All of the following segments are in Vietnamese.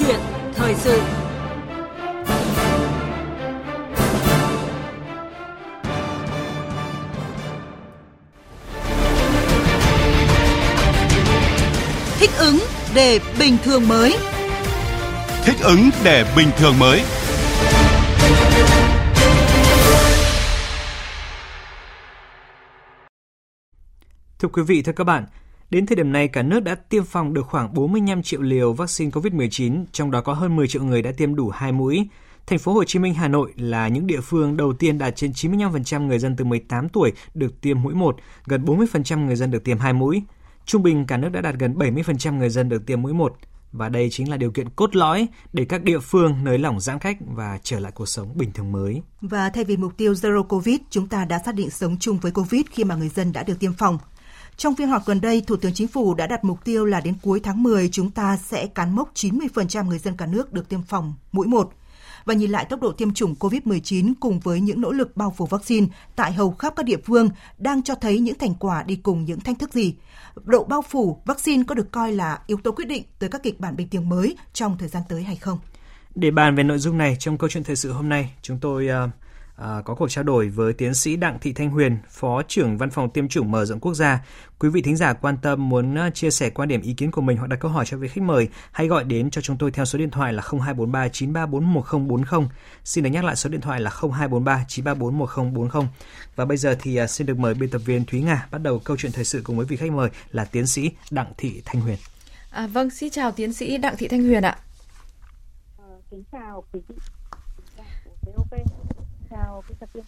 chuyện thời sự. Thích ứng để bình thường mới. Thích ứng để bình thường mới. Thưa quý vị, thưa các bạn, đến thời điểm này cả nước đã tiêm phòng được khoảng 45 triệu liều vaccine COVID-19, trong đó có hơn 10 triệu người đã tiêm đủ 2 mũi. Thành phố Hồ Chí Minh, Hà Nội là những địa phương đầu tiên đạt trên 95% người dân từ 18 tuổi được tiêm mũi 1, gần 40% người dân được tiêm 2 mũi. Trung bình cả nước đã đạt gần 70% người dân được tiêm mũi 1 và đây chính là điều kiện cốt lõi để các địa phương nới lỏng giãn cách và trở lại cuộc sống bình thường mới. Và thay vì mục tiêu Zero Covid, chúng ta đã xác định sống chung với Covid khi mà người dân đã được tiêm phòng. Trong phiên họp gần đây, Thủ tướng Chính phủ đã đặt mục tiêu là đến cuối tháng 10 chúng ta sẽ cán mốc 90% người dân cả nước được tiêm phòng mũi 1. Và nhìn lại tốc độ tiêm chủng COVID-19 cùng với những nỗ lực bao phủ vaccine tại hầu khắp các địa phương đang cho thấy những thành quả đi cùng những thách thức gì. Độ bao phủ vaccine có được coi là yếu tố quyết định tới các kịch bản bình thường mới trong thời gian tới hay không? Để bàn về nội dung này trong câu chuyện thời sự hôm nay, chúng tôi uh, à, có cuộc trao đổi với tiến sĩ Đặng Thị Thanh Huyền, Phó trưởng Văn phòng Tiêm chủng mở rộng quốc gia. Quý vị thính giả quan tâm muốn à, chia sẻ quan điểm ý kiến của mình hoặc đặt câu hỏi cho vị khách mời, hãy gọi đến cho chúng tôi theo số điện thoại là 0243 934 1040. Xin được nhắc lại số điện thoại là 0243 934 1040. Và bây giờ thì à, xin được mời biên tập viên Thúy Nga bắt đầu câu chuyện thời sự cùng với vị khách mời là tiến sĩ Đặng Thị Thanh Huyền. À, vâng, xin chào tiến sĩ Đặng Thị Thanh Huyền ạ. À, kính chào quý vị VOV chào biên tập viên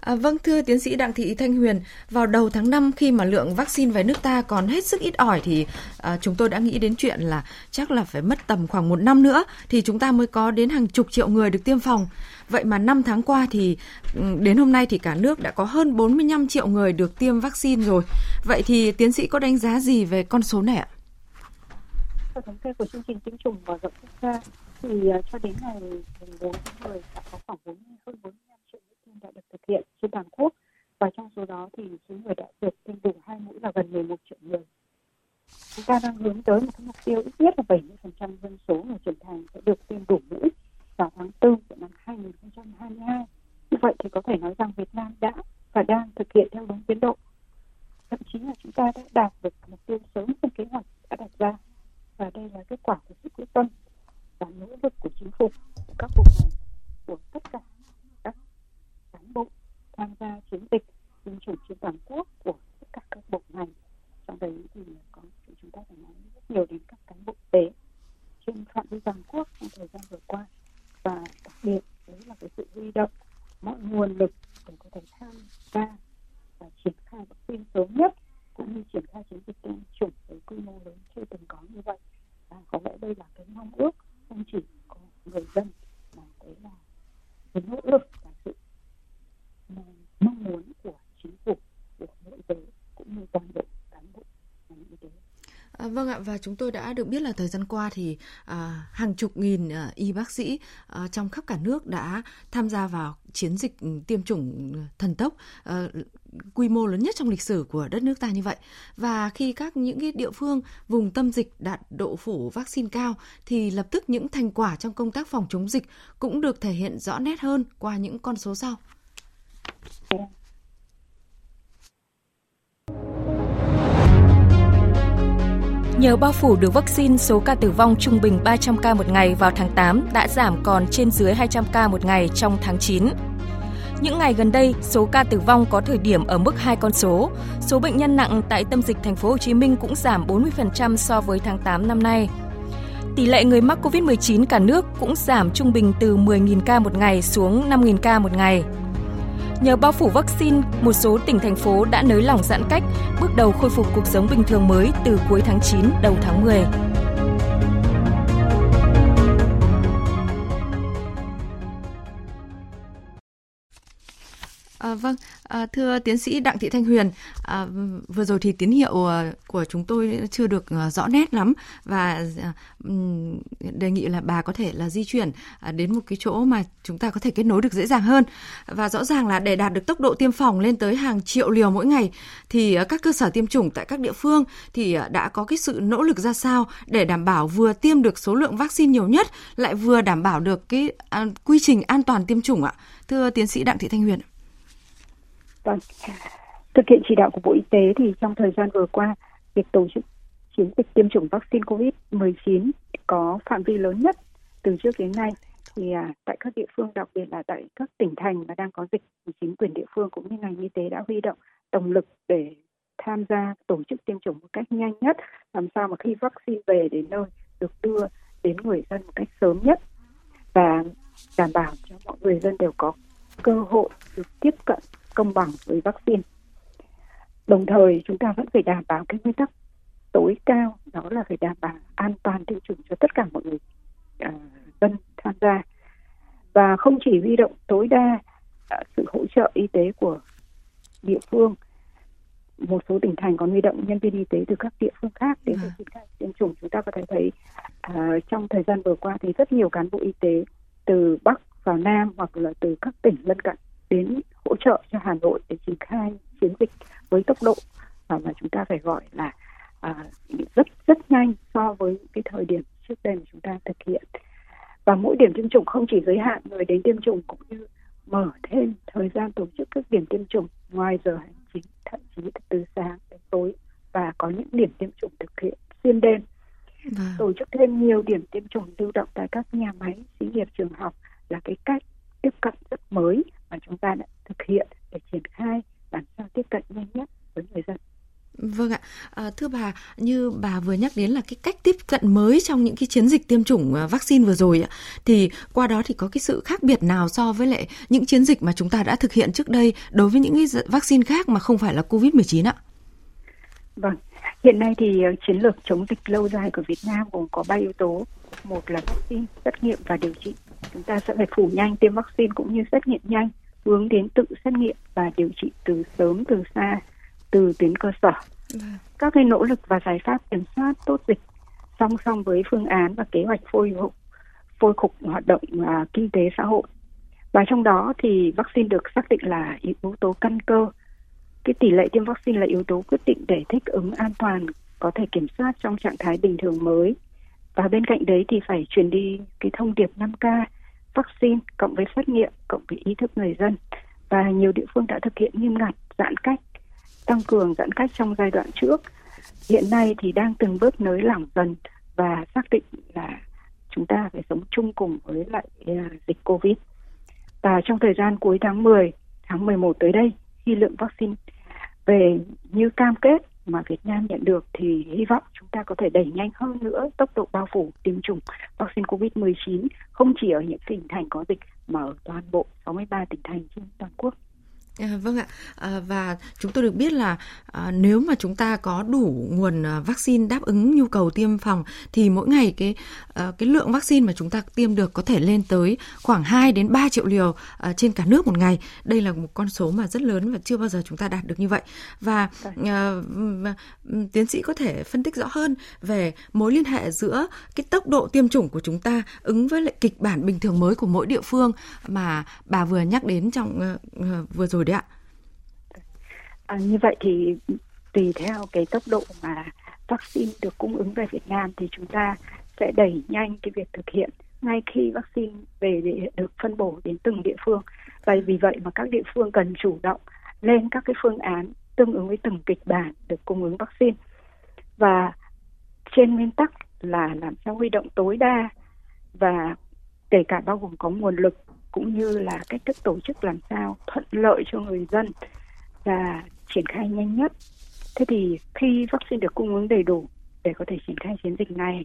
À, vâng thưa tiến sĩ Đặng Thị Thanh Huyền, vào đầu tháng 5 khi mà lượng vaccine về nước ta còn hết sức ít ỏi thì à, chúng tôi đã nghĩ đến chuyện là chắc là phải mất tầm khoảng một năm nữa thì chúng ta mới có đến hàng chục triệu người được tiêm phòng. Vậy mà 5 tháng qua thì ừ, đến hôm nay thì cả nước đã có hơn 45 triệu người được tiêm vaccine rồi. Vậy thì tiến sĩ có đánh giá gì về con số này ạ? Theo thống kê của chương trình tiêm chủng mở rộng quốc gia thì uh, cho đến ngày 4 tháng 10 đã có khoảng 4, hơn 45 triệu mũi tiêm đã được thực hiện trên toàn quốc và trong số đó thì số người đã được tiêm đủ hai mũi là gần 11 triệu người. Chúng ta đang hướng tới một cái mục tiêu ít nhất là 70% dân số người trưởng thành sẽ được tiêm đủ mũi vào tháng 4 của năm 2022. Như vậy thì có thể nói rằng Việt Nam đã và đang thực hiện theo đúng tiến độ. Thậm chí là chúng ta đã đạt được mục tiêu sớm hơn kế hoạch đã đặt ra. Và đây là kết quả của sự quyết tâm và nỗ lực của chính phủ, của các bộ ngành, của tất cả các cán bộ tham gia chiến dịch tiêm chủng trên toàn quốc của tất cả các bộ ngành. Trong đấy thì có chúng ta phải nói rất nhiều đến các cán bộ tế trên phạm vi toàn quốc trong thời gian vừa qua và đặc biệt đấy là cái sự huy động mọi nguồn lực để có thể tham gia và triển khai vaccine sớm nhất cũng như triển khai chiến dịch tiêm chủng với quy mô lớn chưa từng có như vậy và có lẽ đây là cái mong ước không chỉ có người dân mà đấy là cái nỗ lực và sự mong muốn của chính phủ của bộ y tế cũng như toàn bộ cán bộ ngành y tế À, vâng ạ và chúng tôi đã được biết là thời gian qua thì à, hàng chục nghìn à, y bác sĩ à, trong khắp cả nước đã tham gia vào chiến dịch tiêm chủng thần tốc à, quy mô lớn nhất trong lịch sử của đất nước ta như vậy và khi các những cái địa phương vùng tâm dịch đạt độ phủ vaccine cao thì lập tức những thành quả trong công tác phòng chống dịch cũng được thể hiện rõ nét hơn qua những con số sau. Vâng. Nhờ bao phủ được vaccine, số ca tử vong trung bình 300 ca một ngày vào tháng 8 đã giảm còn trên dưới 200 ca một ngày trong tháng 9. Những ngày gần đây, số ca tử vong có thời điểm ở mức hai con số. Số bệnh nhân nặng tại tâm dịch thành phố Hồ Chí Minh cũng giảm 40% so với tháng 8 năm nay. Tỷ lệ người mắc COVID-19 cả nước cũng giảm trung bình từ 10.000 ca một ngày xuống 5.000 ca một ngày. Nhờ bao phủ vaccine, một số tỉnh thành phố đã nới lỏng giãn cách, bước đầu khôi phục cuộc sống bình thường mới từ cuối tháng 9 đầu tháng 10. À, vâng, à, thưa tiến sĩ Đặng Thị Thanh Huyền, à, vừa rồi thì tín hiệu à, của chúng tôi chưa được à, rõ nét lắm và à, đề nghị là bà có thể là di chuyển đến một cái chỗ mà chúng ta có thể kết nối được dễ dàng hơn. Và rõ ràng là để đạt được tốc độ tiêm phòng lên tới hàng triệu liều mỗi ngày thì các cơ sở tiêm chủng tại các địa phương thì đã có cái sự nỗ lực ra sao để đảm bảo vừa tiêm được số lượng vaccine nhiều nhất lại vừa đảm bảo được cái quy trình an toàn tiêm chủng ạ? Thưa tiến sĩ Đặng Thị Thanh Huyền. Vâng. Thực hiện chỉ đạo của Bộ Y tế thì trong thời gian vừa qua, việc tổ chức chiến dịch tiêm chủng vaccine COVID-19 có phạm vi lớn nhất từ trước đến nay thì à, tại các địa phương đặc biệt là tại các tỉnh thành mà đang có dịch thì chính quyền địa phương cũng như ngành y tế đã huy động tổng lực để tham gia tổ chức tiêm chủng một cách nhanh nhất làm sao mà khi vaccine về đến nơi được đưa đến người dân một cách sớm nhất và đảm bảo cho mọi người dân đều có cơ hội được tiếp cận công bằng với vaccine. Đồng thời chúng ta vẫn phải đảm bảo cái nguyên tắc tối cao đó là phải đảm bảo an toàn tiêm chủng cho tất cả mọi người uh, dân tham gia. Và không chỉ huy động tối đa uh, sự hỗ trợ y tế của địa phương một số tỉnh thành còn huy động nhân viên y tế từ các địa phương khác để triển khai tiêm chủng. Chúng ta có thể thấy uh, trong thời gian vừa qua thì rất nhiều cán bộ y tế từ bắc vào nam hoặc là từ các tỉnh lân cận đến hỗ trợ cho Hà Nội để triển khai chiến dịch với tốc độ mà, mà chúng ta phải gọi là à, rất rất nhanh so với cái thời điểm trước đây mà chúng ta thực hiện và mỗi điểm tiêm chủng không chỉ giới hạn người đến tiêm chủng cũng như mở thêm thời gian tổ chức các điểm tiêm chủng ngoài giờ hành chính thậm chí từ sáng đến tối và có những điểm tiêm chủng thực hiện xuyên đêm à. tổ chức thêm nhiều điểm tiêm chủng lưu động tại các nhà máy xí nghiệp trường học là cái cách tiếp cận rất mới mà chúng ta đã thực hiện để triển khai làm sao tiếp cận nhanh nhất với người dân. Vâng ạ, à, thưa bà, như bà vừa nhắc đến là cái cách tiếp cận mới trong những cái chiến dịch tiêm chủng à, vaccine vừa rồi ạ, thì qua đó thì có cái sự khác biệt nào so với lại những chiến dịch mà chúng ta đã thực hiện trước đây đối với những cái vaccine khác mà không phải là Covid-19 ạ? Vâng, hiện nay thì ờ, chiến lược chống dịch lâu dài của Việt Nam gồm có ba yếu tố. Một là vaccine, xét nghiệm và điều trị. Chúng ta sẽ phải phủ nhanh tiêm vaccine cũng như xét nghiệm nhanh hướng đến tự xét nghiệm và điều trị từ sớm từ xa từ tuyến cơ sở. Vâng. Các cái nỗ lực và giải pháp kiểm soát tốt dịch song song với phương án và kế hoạch phôi phục phôi phục hoạt động uh, kinh tế xã hội. Và trong đó thì vaccine được xác định là yếu tố căn cơ. Cái tỷ lệ tiêm vaccine là yếu tố quyết định để thích ứng an toàn có thể kiểm soát trong trạng thái bình thường mới. Và bên cạnh đấy thì phải truyền đi cái thông điệp 5K vaccine cộng với xét nghiệm cộng với ý thức người dân. Và nhiều địa phương đã thực hiện nghiêm ngặt, giãn cách, tăng cường giãn cách trong giai đoạn trước. Hiện nay thì đang từng bước nới lỏng dần và xác định là chúng ta phải sống chung cùng với lại à, dịch covid. Và trong thời gian cuối tháng 10 tháng 11 tới đây, khi lượng vaccine về như cam kết mà Việt Nam nhận được thì hy vọng chúng ta có thể đẩy nhanh hơn nữa tốc độ bao phủ tiêm chủng vaccine COVID-19 không chỉ ở những tỉnh thành có dịch mà ở toàn bộ 63 tỉnh thành trên toàn quốc. À, vâng ạ. À, và chúng tôi được biết là à, nếu mà chúng ta có đủ nguồn à, vaccine đáp ứng nhu cầu tiêm phòng thì mỗi ngày cái à, cái lượng vaccine mà chúng ta tiêm được có thể lên tới khoảng 2 đến 3 triệu liều à, trên cả nước một ngày. Đây là một con số mà rất lớn và chưa bao giờ chúng ta đạt được như vậy. Và à, tiến sĩ có thể phân tích rõ hơn về mối liên hệ giữa cái tốc độ tiêm chủng của chúng ta ứng với lại kịch bản bình thường mới của mỗi địa phương mà bà vừa nhắc đến trong uh, vừa rồi đấy ạ? À, như vậy thì tùy theo cái tốc độ mà vaccine được cung ứng về Việt Nam thì chúng ta sẽ đẩy nhanh cái việc thực hiện ngay khi vaccine về để được phân bổ đến từng địa phương. Và vì vậy mà các địa phương cần chủ động lên các cái phương án tương ứng với từng kịch bản được cung ứng vaccine. Và trên nguyên tắc là làm sao huy động tối đa và kể cả bao gồm có nguồn lực cũng như là cách thức tổ chức làm sao thuận lợi cho người dân và triển khai nhanh nhất. Thế thì khi vaccine được cung ứng đầy đủ để có thể triển khai chiến dịch này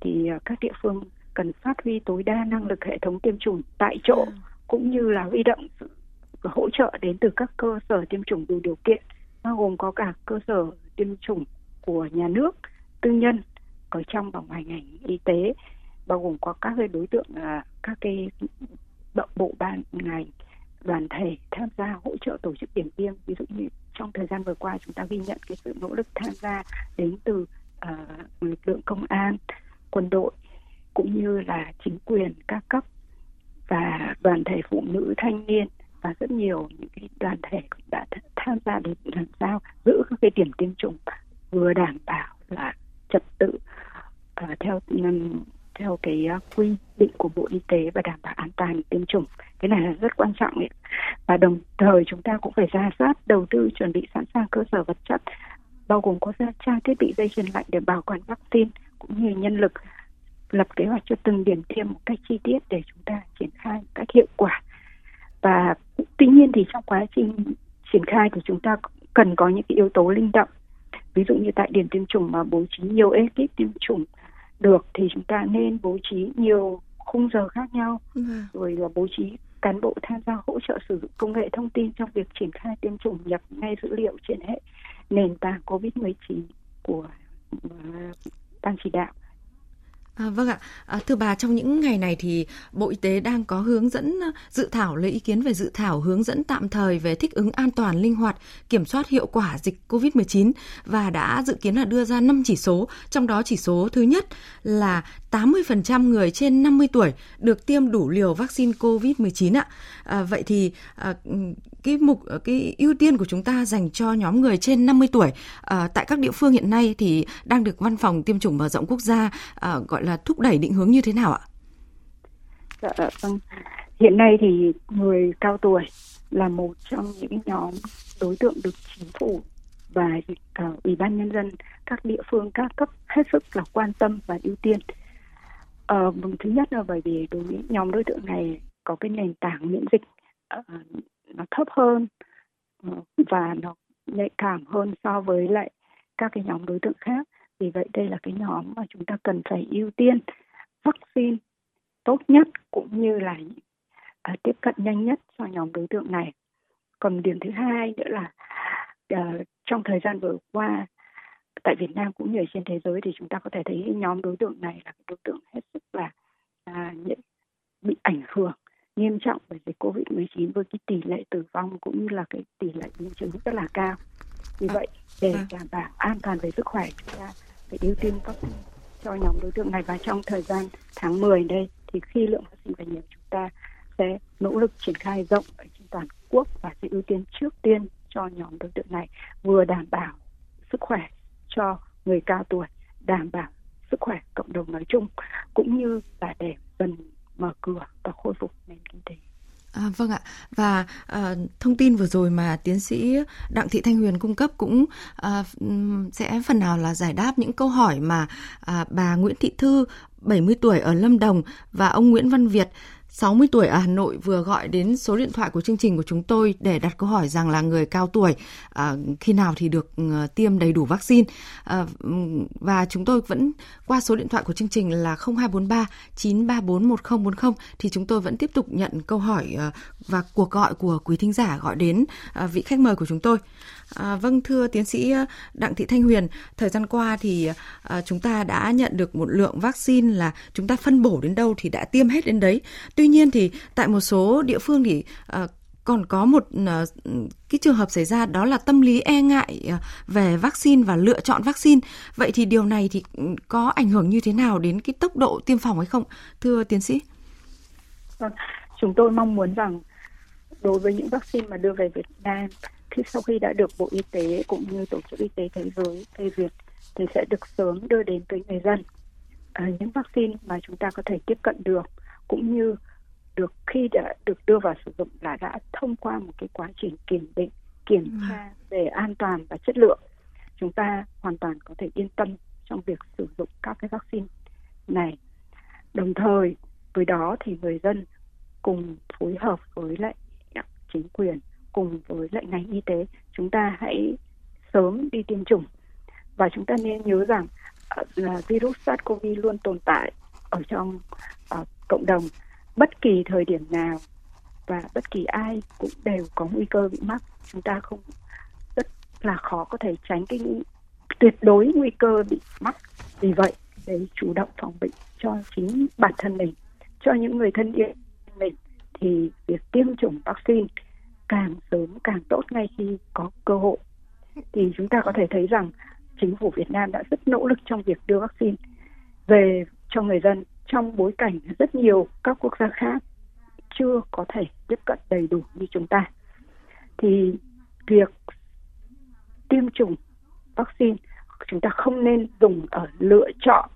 thì à, các địa phương cần phát huy tối đa năng lực hệ thống tiêm chủng tại chỗ ừ. cũng như là huy động hỗ trợ đến từ các cơ sở tiêm chủng đủ điều kiện bao gồm có cả cơ sở tiêm chủng của nhà nước tư nhân ở trong và ngoài ngành y tế bao gồm có các cái đối tượng à, các cái bộ ban ngành đoàn thể tham gia hỗ trợ tổ chức điểm tiêm. Ví dụ như trong thời gian vừa qua chúng ta ghi nhận cái sự nỗ lực tham gia đến từ uh, lực lượng công an quân đội cũng như là chính quyền các cấp và đoàn thể phụ nữ thanh niên và rất nhiều những cái đoàn thể đã tham gia để làm sao giữ các cái điểm tiêm chủng vừa đảm bảo là trật tự uh, theo um, theo cái ờ, quy định của Bộ Y tế và đảm bảo an toàn tiêm chủng. Cái này là rất quan trọng ấy. Và đồng thời chúng ta cũng phải ra soát, đầu tư, chuẩn bị sẵn sàng cơ sở vật chất, bao gồm có trang thiết bị dây chuyền lạnh để bảo quản vaccine, cũng như nhân lực, lập kế hoạch cho từng điểm tiêm một cách chi tiết để chúng ta triển khai một cách hiệu quả và tuy nhiên thì trong quá trình triển khai thì chúng ta cần có những cái yếu tố linh động ví dụ như tại điểm tiêm chủng mà bố trí nhiều ekip tiêm chủng được thì chúng ta nên bố trí nhiều khung giờ khác nhau ừ. rồi là bố trí cán bộ tham gia hỗ trợ sử dụng công nghệ thông tin trong việc triển khai tiêm chủng nhập ngay dữ liệu trên hệ nền tảng COVID-19 của uh, ban chỉ đạo À, vâng ạ, à, thưa bà trong những ngày này thì Bộ Y tế đang có hướng dẫn ờ, dự thảo lấy ý kiến về dự thảo hướng dẫn tạm thời về thích ứng an toàn linh hoạt, kiểm soát hiệu quả dịch COVID-19 và đã dự kiến là đưa ra 5 chỉ số, trong đó chỉ số thứ nhất là 80% người trên 50 tuổi được tiêm đủ liều vaccine COVID-19 ạ. À, vậy thì à, cái mục ờ, cái ưu tiên của chúng ta dành cho nhóm người trên 50 tuổi à, tại các địa phương hiện nay thì đang được văn phòng tiêm chủng mở rộng quốc gia à, gọi là thúc đẩy định hướng như thế nào ạ? Dạ ờ, vâng. Hiện nay thì người cao tuổi là một trong những nhóm đối tượng được chính phủ và uh, ủy ban nhân dân các địa phương các cấp hết sức là quan tâm và ưu tiên. Uh, thứ nhất là bởi vì đối với nhóm đối tượng này có cái nền tảng miễn dịch uh, nó thấp hơn uh, và nó nhạy cảm hơn so với lại các cái nhóm đối tượng khác. Vì vậy đây là cái nhóm mà chúng ta cần phải ưu tiên vaccine tốt nhất cũng như là uh, tiếp cận nhanh nhất cho nhóm đối tượng này. Còn điểm thứ hai nữa là uh, trong thời gian vừa qua tại Việt Nam cũng như ở trên thế giới thì chúng ta có thể thấy nhóm đối tượng này là đối tượng hết sức là à, bị ảnh hưởng nghiêm trọng bởi dịch Covid-19 với cái tỷ lệ tử vong cũng như là cái tỷ lệ biến chứng rất là cao. Vì à, vậy để à. đảm bảo an toàn về sức khỏe chúng ta phải ưu tiên cấp cho nhóm đối tượng này và trong thời gian tháng 10 đây, thì khi lượng vaccine về nhiều chúng ta sẽ nỗ lực triển khai rộng ở trên toàn quốc và sẽ ưu tiên trước tiên cho nhóm đối tượng này, vừa đảm bảo sức khỏe cho người cao tuổi, đảm bảo sức khỏe cộng đồng nói chung, cũng như là để dần mở cửa và khôi phục nền kinh tế. À, vâng ạ. Và à, thông tin vừa rồi mà tiến sĩ Đặng Thị Thanh Huyền cung cấp cũng à, sẽ phần nào là giải đáp những câu hỏi mà à, bà Nguyễn Thị Thư 70 tuổi ở Lâm Đồng và ông Nguyễn Văn Việt 60 tuổi ở Hà Nội vừa gọi đến số điện thoại của chương trình của chúng tôi để đặt câu hỏi rằng là người cao tuổi à, khi nào thì được ờ, tiêm đầy đủ vaccine à, và chúng tôi vẫn qua số điện thoại của chương trình là 0243 934 1040 thì chúng tôi vẫn tiếp tục nhận câu hỏi à, và cuộc gọi của quý thính giả gọi đến à, vị khách mời của chúng tôi. À, vâng thưa tiến sĩ Đặng Thị Thanh Huyền, thời gian qua thì à, chúng ta đã nhận được một lượng vaccine là chúng ta phân bổ đến đâu thì đã tiêm hết đến đấy. Tuy nhiên thì tại một số địa phương thì uh, còn có một uh, cái trường hợp xảy ra đó là tâm lý e ngại ờ, về vaccine và lựa chọn vaccine. Vậy thì điều này thì ừ, có ảnh hưởng như thế nào đến cái tốc độ tiêm phòng hay không, thưa tiến sĩ? Vâng, chúng tôi mong muốn rằng đối với những vaccine mà đưa về Việt Nam khi sau khi đã được Bộ Y tế cũng như Tổ chức Y tế Thế giới phê duyệt thì sẽ được sớm đưa đến tới người dân. À, những vaccine mà chúng ta có thể tiếp cận được cũng như được khi đã được đưa vào sử dụng là đã thông qua một cái quá trình kiểm định kiểm ừ. tra về an toàn và chất lượng. Chúng ta hoàn toàn có thể yên tâm trong việc sử dụng các cái vaccine này. Đồng thời với đó thì người dân cùng phối hợp với lại chính quyền cùng với lại ngành y tế chúng ta hãy sớm đi tiêm chủng. Và chúng ta nên nhớ rằng uh, là virus SARS-CoV luôn tồn tại ở trong uh, cộng đồng bất kỳ thời điểm nào và bất kỳ ai cũng đều có nguy cơ bị mắc. Chúng ta không, rất là khó có thể tránh cái tuyệt đối nguy cơ bị mắc. Vì vậy, để chủ động phòng bệnh cho chính bản thân mình, cho những người thân yêu mình, thì việc tiêm chủng vaccine càng sớm càng tốt ngay khi có cơ hội. Thì chúng ta có thể thấy rằng chính phủ Việt Nam đã rất nỗ lực trong việc đưa vaccine về cho người dân trong bối cảnh rất nhiều các quốc gia khác chưa có thể tiếp cận đầy đủ như chúng ta. Thì việc tiêm chủng vaccine chúng ta không nên dùng ở lựa chọn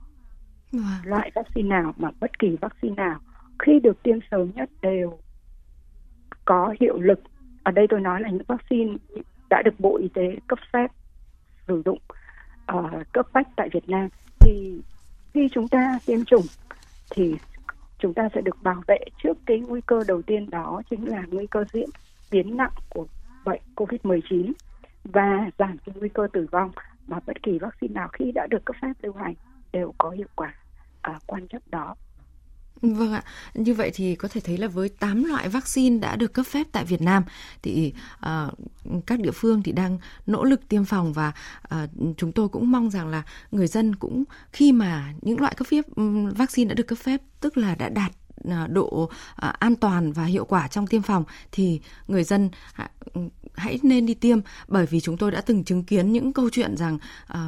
vâng. loại vaccine nào mà bất kỳ vaccine nào. Khi được tiêm sớm nhất đều có hiệu lực. Ở đây tôi nói là những vaccine đã được bộ y tế cấp phép sử dụng uh, cấp bách tại Việt Nam. Thì khi chúng ta tiêm chủng thì chúng ta sẽ được bảo vệ trước cái nguy cơ đầu tiên đó chính là nguy cơ diễn biến nặng của bệnh COVID-19 và giảm cái nguy cơ tử vong mà bất kỳ vaccine nào khi đã được cấp phép lưu hành đều có hiệu quả à, quan trọng đó. Vâng ạ, như vậy thì có thể thấy là với 8 loại vaccine đã được cấp phép tại Việt Nam thì uh, các địa phương thì đang nỗ lực tiêm phòng và uh, chúng tôi cũng mong rằng là người dân cũng khi mà những loại cấp phép vaccine đã được cấp phép tức là đã đạt ờ, độ an toàn và hiệu quả trong tiêm phòng thì người dân hãy nên đi tiêm. Bởi vì chúng tôi đã từng chứng kiến những câu chuyện rằng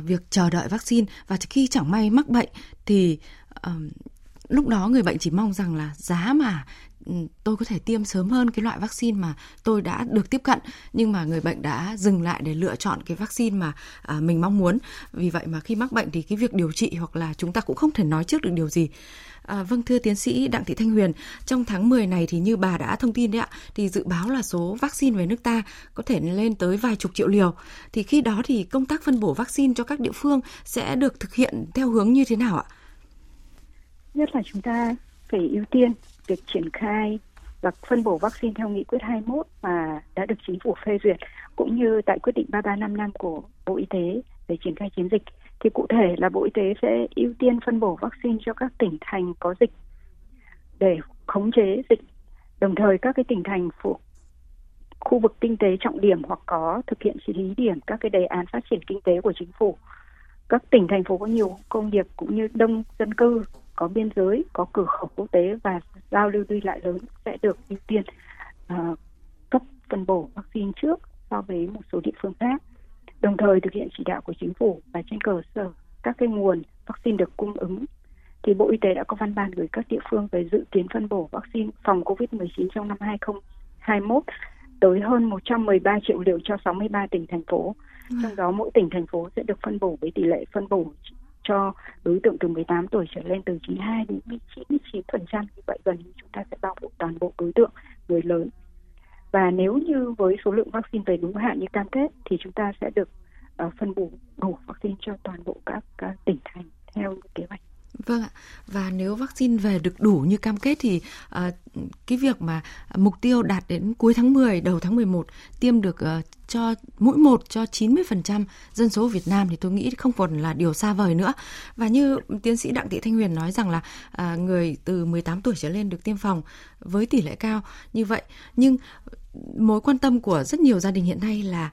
việc chờ đợi vaccine và khi chẳng may mắc bệnh thì lúc đó người bệnh chỉ mong rằng là giá mà ừ, tôi có thể tiêm sớm hơn cái loại vaccine mà tôi đã được tiếp cận nhưng mà người bệnh đã dừng lại để lựa chọn cái vaccine mà à, mình mong muốn vì vậy mà khi mắc bệnh thì cái việc điều trị hoặc là chúng ta cũng không thể nói trước được điều gì À, vâng thưa tiến sĩ Đặng Thị Thanh Huyền, trong tháng 10 này thì như bà đã thông tin đấy ạ, thì dự báo là số vaccine về nước ta có thể lên tới vài chục triệu liều. Thì khi đó thì công tác phân bổ vaccine cho các địa phương sẽ được thực hiện theo hướng như thế nào ạ? Nhất là chúng ta phải ưu tiên việc triển khai và phân bổ vaccine theo nghị quyết 21 mà đã được chính phủ phê duyệt, cũng như tại quyết định 3355 của Bộ Y tế về triển khai chiến dịch. Thì cụ thể là Bộ Y tế sẽ ưu tiên phân bổ vaccine cho các tỉnh thành có dịch để khống chế dịch. Đồng thời các cái tỉnh thành phụ, khu vực kinh tế trọng điểm hoặc có thực hiện xử lý điểm các cái đề án phát triển kinh tế của chính phủ. Các tỉnh thành phố có nhiều công nghiệp cũng như đông dân cư có biên giới, có cửa khẩu quốc tế và giao lưu đi lại lớn sẽ được ưu tiên uh, cấp phân bổ vaccine trước so với một số địa phương khác. Đồng thời thực hiện chỉ đạo của chính phủ và trên cơ sở các cái nguồn vaccine được cung ứng thì Bộ Y tế đã có văn bản gửi các địa phương về dự kiến phân bổ vaccine phòng COVID-19 trong năm 2021 tới hơn 113 triệu liều cho 63 tỉnh thành phố. Trong đó mỗi tỉnh thành phố sẽ được phân bổ với tỷ lệ phân bổ cho đối tượng từ 18 tuổi trở lên từ 92 đến 99 phần trăm. Như vậy gần như chúng ta sẽ bao phủ toàn bộ đối tượng người lớn. Và nếu như với số lượng vaccine về đúng hạn như cam kết thì chúng ta sẽ được uh, phân bổ đủ vaccine cho toàn bộ các, các tỉnh thành theo kế hoạch. Vâng ạ. Và nếu vaccine về được đủ như cam kết thì uh, cái việc mà mục tiêu đạt đến cuối tháng 10, đầu tháng 11 tiêm được uh, cho mũi một cho 90% dân số Việt Nam thì tôi nghĩ không còn là điều xa vời nữa. Và như tiến sĩ Đặng Thị Thanh Huyền nói rằng là uh, người từ 18 tuổi trở lên được tiêm phòng với tỷ lệ cao như vậy. Nhưng mối quan tâm của rất nhiều gia đình hiện nay là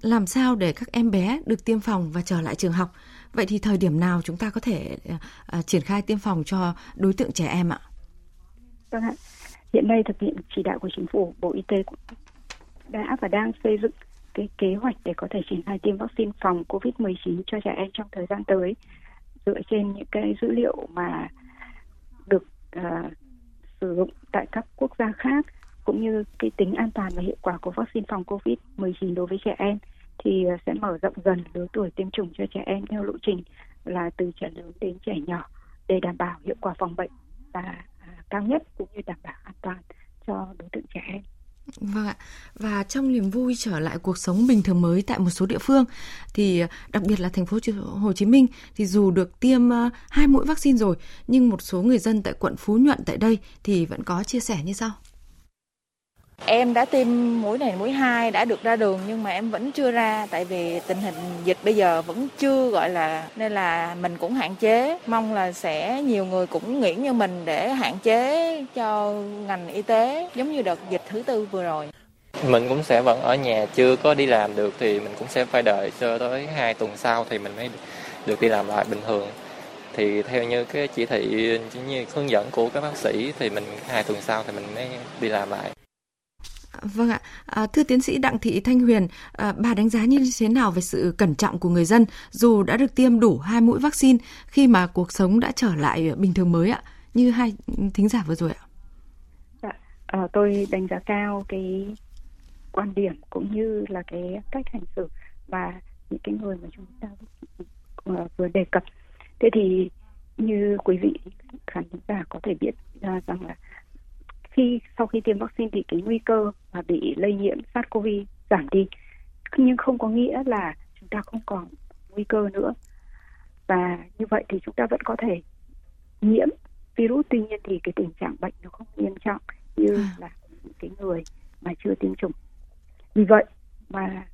làm sao để các em bé được tiêm phòng và trở lại trường học Vậy thì thời điểm nào chúng ta có thể uh, triển khai tiêm phòng cho đối tượng trẻ em ạ? Vâng ạ. Hiện nay thực hiện chỉ đạo của chính phủ, Bộ Y tế cũng đã và đang xây dựng cái kế hoạch để có thể triển khai tiêm vaccine phòng COVID-19 cho trẻ em trong thời gian tới dựa trên những cái dữ liệu mà được uh, sử dụng tại các quốc gia khác cũng như cái tính an toàn và hiệu quả của vaccine phòng COVID-19 đối với trẻ em thì ờ, sẽ mở rộng dần lứa tuổi tiêm chủng cho trẻ em theo lộ trình là từ trẻ lớn đến trẻ nhỏ để đảm bảo hiệu quả phòng bệnh và à, cao nhất cũng như đảm bảo an toàn cho đối tượng trẻ em. Vâng ạ. Và trong niềm vui trở lại cuộc sống bình thường mới tại một số địa phương, thì ờ, đặc biệt là thành phố Hồ Chí Minh thì dù được tiêm ờ, hai mũi vaccine rồi, nhưng một số người dân tại quận Phú Nhuận tại đây thì vẫn có chia sẻ như sau. Em đã tiêm mũi này mũi hai đã được ra đường nhưng mà em vẫn chưa ra, tại vì tình hình dịch bây giờ vẫn chưa, gọi là, nên là mình cũng hạn chế. Mong là sẽ nhiều người cũng nghĩ như mình để hạn chế cho ngành y tế, giống như đợt dịch thứ tư vừa rồi. Mình cũng sẽ vẫn ở nhà, chưa có đi làm được thì mình cũng sẽ phải đợi cho tới hai tuần sau thì mình mới được đi làm lại bình thường. Thì theo như cái chỉ thị như hướng dẫn của các bác sĩ thì mình hai tuần sau thì mình mới đi làm lại. Vâng ạ, à, thưa tiến sĩ Đặng Thị Thanh Huyền, à, bà đánh giá như thế nào về sự cẩn trọng của người dân dù đã được tiêm đủ hai mũi vaccine khi mà cuộc sống đã trở lại à, bình thường mới ạ, như hai thính giả vừa rồi ạ? Dạ, à, tôi đánh giá cao cái quan điểm cũng như là cái cách hành xử và những cái người mà chúng ta à, vừa đề cập. Thế thì như quý vị khán giả có thể biết ra rằng là khi sau khi tiêm vaccine thì cái nguy cơ mà bị lây nhiễm SARS-CoV giảm đi. Nhưng không có nghĩa là chúng ta không còn nguy cơ nữa. Và như vậy thì chúng ta vẫn có thể nhiễm virus. Tuy nhiên thì cái tình trạng bệnh nó không nghiêm trọng như à. là những cái người mà chưa tiêm chủng. Vì vậy mà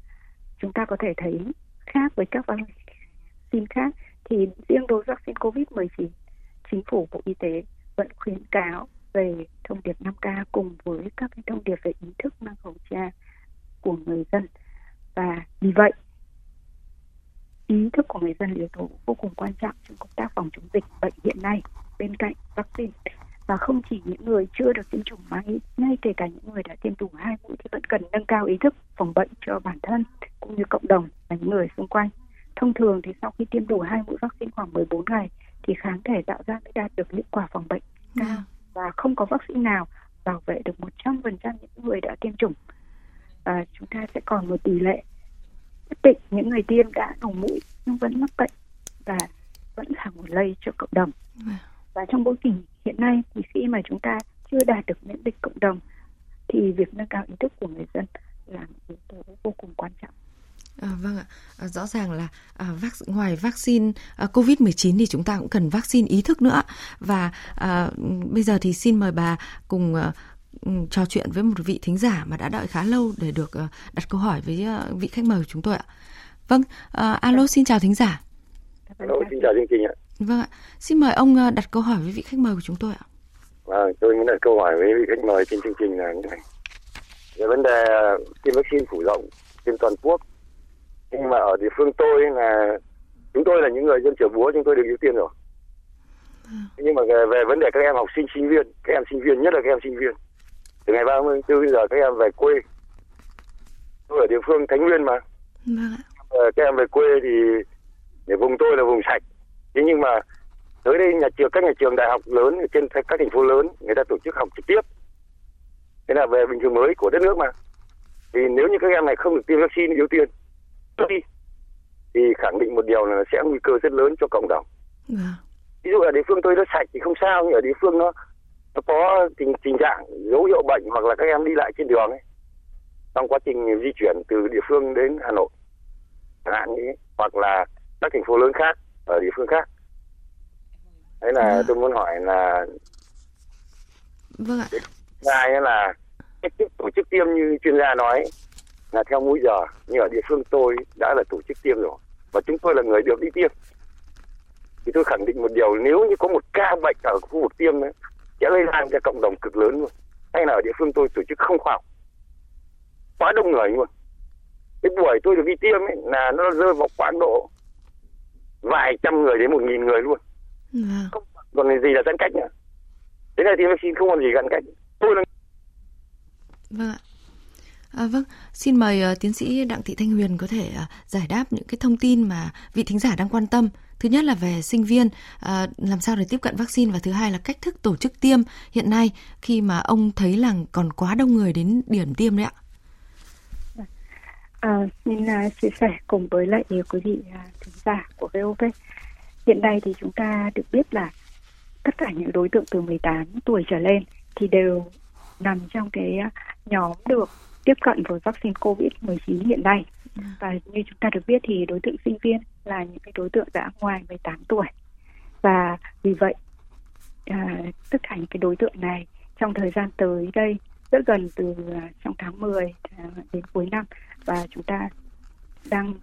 chúng ta có thể thấy khác với các vaccine khác thì riêng đối vaccine COVID-19 chính phủ Bộ Y tế vẫn khuyến cáo về thông điệp 5K cùng với các cái thông điệp về ý thức mang khẩu trang của người dân và vì vậy, ý thức của người dân là yếu tố vô cùng quan trọng trong công tác phòng chống dịch bệnh hiện nay bên cạnh vaccine và không chỉ những người chưa được tiêm chủng mà ngay kể cả những người đã tiêm đủ hai mũi thì vẫn cần nâng cao ý thức phòng bệnh cho bản thân cũng như cộng đồng và những người xung quanh. Thông thường thì sau khi tiêm đủ hai mũi vaccine khoảng 14 ngày thì kháng thể tạo ra mới đạt được hiệu quả phòng bệnh cao. Yeah và không có vaccine nào bảo vệ được 100% những người đã tiêm chủng. À, chúng ta sẽ còn một tỷ lệ nhất định những người tiêm đã đủ mũi nhưng vẫn mắc bệnh và vẫn là nguồn lây cho cộng đồng. Và trong bối cảnh hiện nay thì khi mà chúng ta chưa đạt được miễn dịch cộng đồng thì việc nâng cao ý thức của người dân là một yếu tố vô cùng quan trọng. À, vâng ạ, à, rõ ràng là à, vac, ngoài vaccine à, COVID-19 thì chúng ta cũng cần vaccine ý thức nữa. Và à, bây giờ thì xin mời bà cùng à, trò chuyện với một vị thính giả mà đã đợi khá lâu để được à, đặt câu hỏi với à, vị khách mời của chúng tôi ạ. Vâng, à, alo xin chào thính giả. Alo, xin chào chương trình ạ. Vâng ạ, xin mời ông à, đặt câu hỏi với vị khách mời của chúng tôi ạ. Vâng, tôi muốn đặt câu hỏi với vị khách mời trên chương trình là như này. Về vấn đề tiêm vaccine phủ rộng trên toàn quốc nhưng mà ở địa phương tôi là chúng tôi là những người dân chợ búa chúng tôi được ưu tiên rồi. À. nhưng mà về, về vấn đề các em học sinh sinh viên các em sinh viên nhất là các em sinh viên. Từ ngày 34 giờ các em về quê. Tôi ở địa phương Thánh Nguyên mà. Vâng ờ, các em về quê thì để vùng tôi là vùng sạch. Thế nhưng mà tới đây nhà trường các nhà trường đại học lớn ở trên các thành phố lớn người ta tổ chức học trực tiếp. Thế là về bình thường mới của đất nước mà. Thì nếu như các em này không được tiêm vaccine ưu tiên đi thì khẳng định một điều là sẽ nguy cơ rất lớn cho cộng đồng. À. Ví dụ ở địa phương tôi nó sạch thì không sao nhưng ở địa phương nó nó có tình tình trạng dấu hiệu bệnh hoặc là các em đi lại trên đường ấy trong quá trình di chuyển từ địa phương đến Hà Nội chẳng hạn như hoặc là các thành phố lớn khác ở địa phương khác. Đấy là à. tôi muốn hỏi là Vâng ạ. Hai là cách thức tổ chức tiêm như chuyên gia nói là theo múi giờ nhưng ở địa phương tôi đã là tổ chức tiêm rồi và chúng tôi là người được đi tiêm. Thì tôi khẳng định một điều nếu như có một ca bệnh ở khu vực tiêm ấy, sẽ lây lan cho cộng đồng cực lớn luôn. Hay là ở địa phương tôi tổ chức không khoa học. Quá đông người luôn. Cái buổi tôi được đi tiêm ấy là nó rơi vào khoảng độ vài trăm người đến một nghìn người luôn. À. không còn gì là giãn cách nữa. Thế này thì vaccine không còn gì giãn cách. Tôi là vâng ạ À, vâng, xin mời uh, tiến sĩ Đặng Thị Thanh Huyền có thể uh, giải đáp những cái thông tin mà vị thính giả đang quan tâm. Thứ nhất là về sinh viên, uh, làm sao để tiếp cận vaccine và thứ hai là cách thức tổ chức tiêm hiện nay khi mà ông thấy là còn quá đông người đến điểm tiêm đấy ạ. À, xin uh, chia sẻ cùng với lại quý vị uh, thính giả của VOV. Hiện nay thì chúng ta được biết là tất cả những đối tượng từ 18 tuổi trở lên thì đều nằm trong cái nhóm được tiếp cận với vaccine COVID-19 hiện nay. Ừ. Và như chúng ta được biết thì đối tượng sinh viên là những cái đối tượng đã ngoài 18 tuổi. Và vì vậy à, tất cả những cái đối tượng này trong thời gian tới đây rất gần từ à, trong tháng 10 à, đến cuối năm và chúng ta đang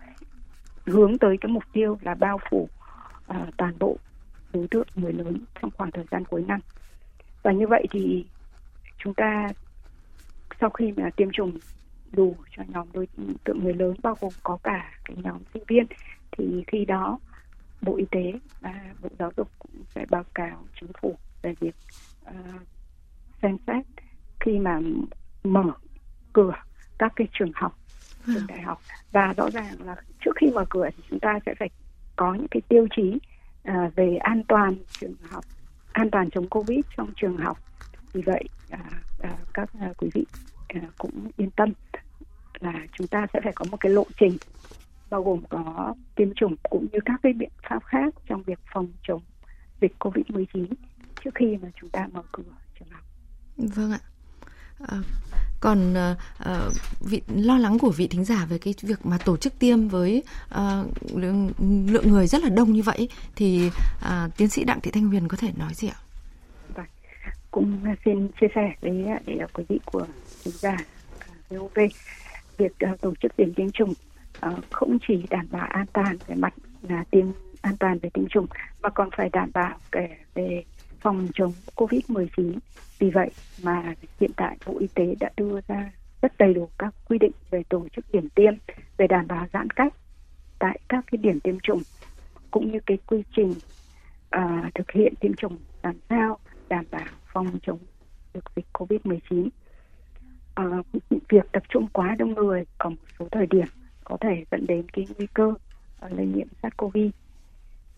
hướng tới cái mục tiêu là bao phủ à, toàn bộ đối tượng người lớn trong khoảng thời gian cuối năm. Và như vậy thì chúng ta sau khi mà tiêm chủng đủ cho nhóm đối tượng người lớn bao gồm có cả cái nhóm sinh viên thì khi đó Bộ Y tế và Bộ Giáo dục cũng sẽ báo cáo chính phủ về việc uh, xem xét khi mà mở cửa các cái trường học trường vâng. đại học và rõ ràng là trước khi mở cửa thì chúng ta sẽ phải có những cái tiêu chí uh, về an toàn trường học an toàn chống covid trong trường học vì vậy à, à, các à, quý vị à, cũng yên tâm là chúng ta sẽ phải có một cái lộ trình bao gồm có tiêm chủng cũng như các cái biện pháp khác trong việc phòng chống dịch Covid-19 trước khi mà chúng ta mở cửa trường học. Vâng ạ. À, còn à, vị lo lắng của vị thính giả về cái việc mà tổ chức tiêm với à, lượng, lượng người rất là đông như vậy thì à, tiến sĩ Đặng Thị Thanh Huyền có thể nói gì ạ? Cũng xin chia sẻ với quý vị của chúng ta VOV việc ờ, tổ chức tiêm tiêm chủng ờ, không chỉ đảm bảo an toàn về mặt là tiêm an toàn về tiêm chủng mà còn phải đảm bảo kể về phòng chống Covid-19. Vì vậy mà hiện tại Bộ Y tế đã đưa ra rất đầy đủ các quy định về tổ chức điểm tiêm, về đảm bảo giãn cách tại các cái điểm tiêm chủng cũng như cái quy trình uh, thực hiện tiêm chủng làm sao đảm bảo phòng chống được dịch Covid-19 À, ờ, việc tập trung quá đông người ở một số thời điểm có thể dẫn đến cái nguy cơ ờ, lây nhiễm SARS-CoV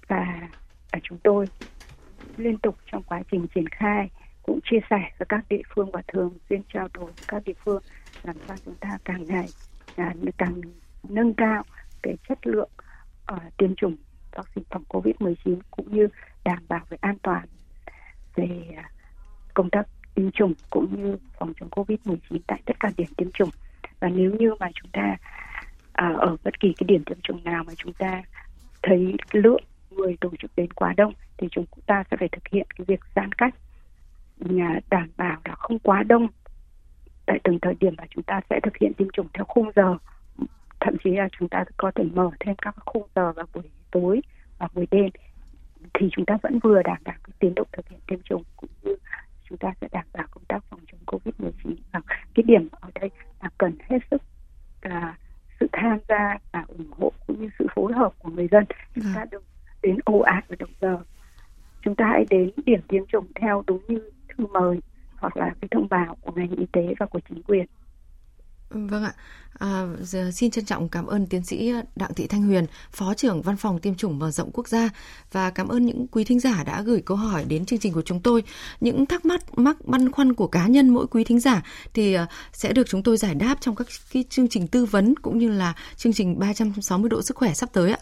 và uh, chúng tôi liên tục trong quá trình triển khai cũng chia sẻ với các địa phương và thường xuyên trao đổi với các địa phương làm sao chúng ta càng ngày à, càng nâng cao cái chất lượng uh, tiêm chủng vaccine phòng COVID-19 cũng như đảm bảo về an toàn về uh, công tác tiêm chủng cũng như phòng chống Covid-19 tại tất cả điểm tiêm chủng. Và nếu như mà chúng ta à, ở bất kỳ cái điểm tiêm chủng nào mà chúng ta thấy lượng người tổ chức đến quá đông thì chúng ta sẽ phải thực hiện cái việc giãn cách. Nhà đảm bảo là không quá đông tại từng thời điểm và chúng ta sẽ thực hiện tiêm chủng theo khung giờ. Thậm chí là chúng ta có thể mở thêm các khung giờ vào buổi tối và buổi đêm. Thì chúng ta vẫn vừa đảm bảo cái tiến độ thực hiện tiêm chủng cũng như chúng ta sẽ đảm bảo công tác phòng chống Covid-19 và cái điểm ở đây là cần hết sức là sự tham gia và ủng hộ cũng như sự phối hợp của người dân. Chúng ta đừng đến ồ ạt và đồng giờ. Chúng ta hãy đến điểm tiêm chủng theo đúng như thư mời hoặc là cái thông báo của ngành y tế và của chính quyền Vâng ạ. À, giờ xin trân trọng cảm ơn tiến sĩ Đặng Thị Thanh Huyền, Phó trưởng Văn phòng Tiêm chủng mở rộng quốc gia và cảm ơn những quý thính giả đã gửi câu hỏi đến chương trình của chúng tôi. Những thắc mắc mắc băn khoăn của cá nhân mỗi quý thính giả thì à, sẽ được chúng tôi giải đáp trong các cái chương trình tư vấn cũng như là chương trình 360 độ sức khỏe sắp tới ạ.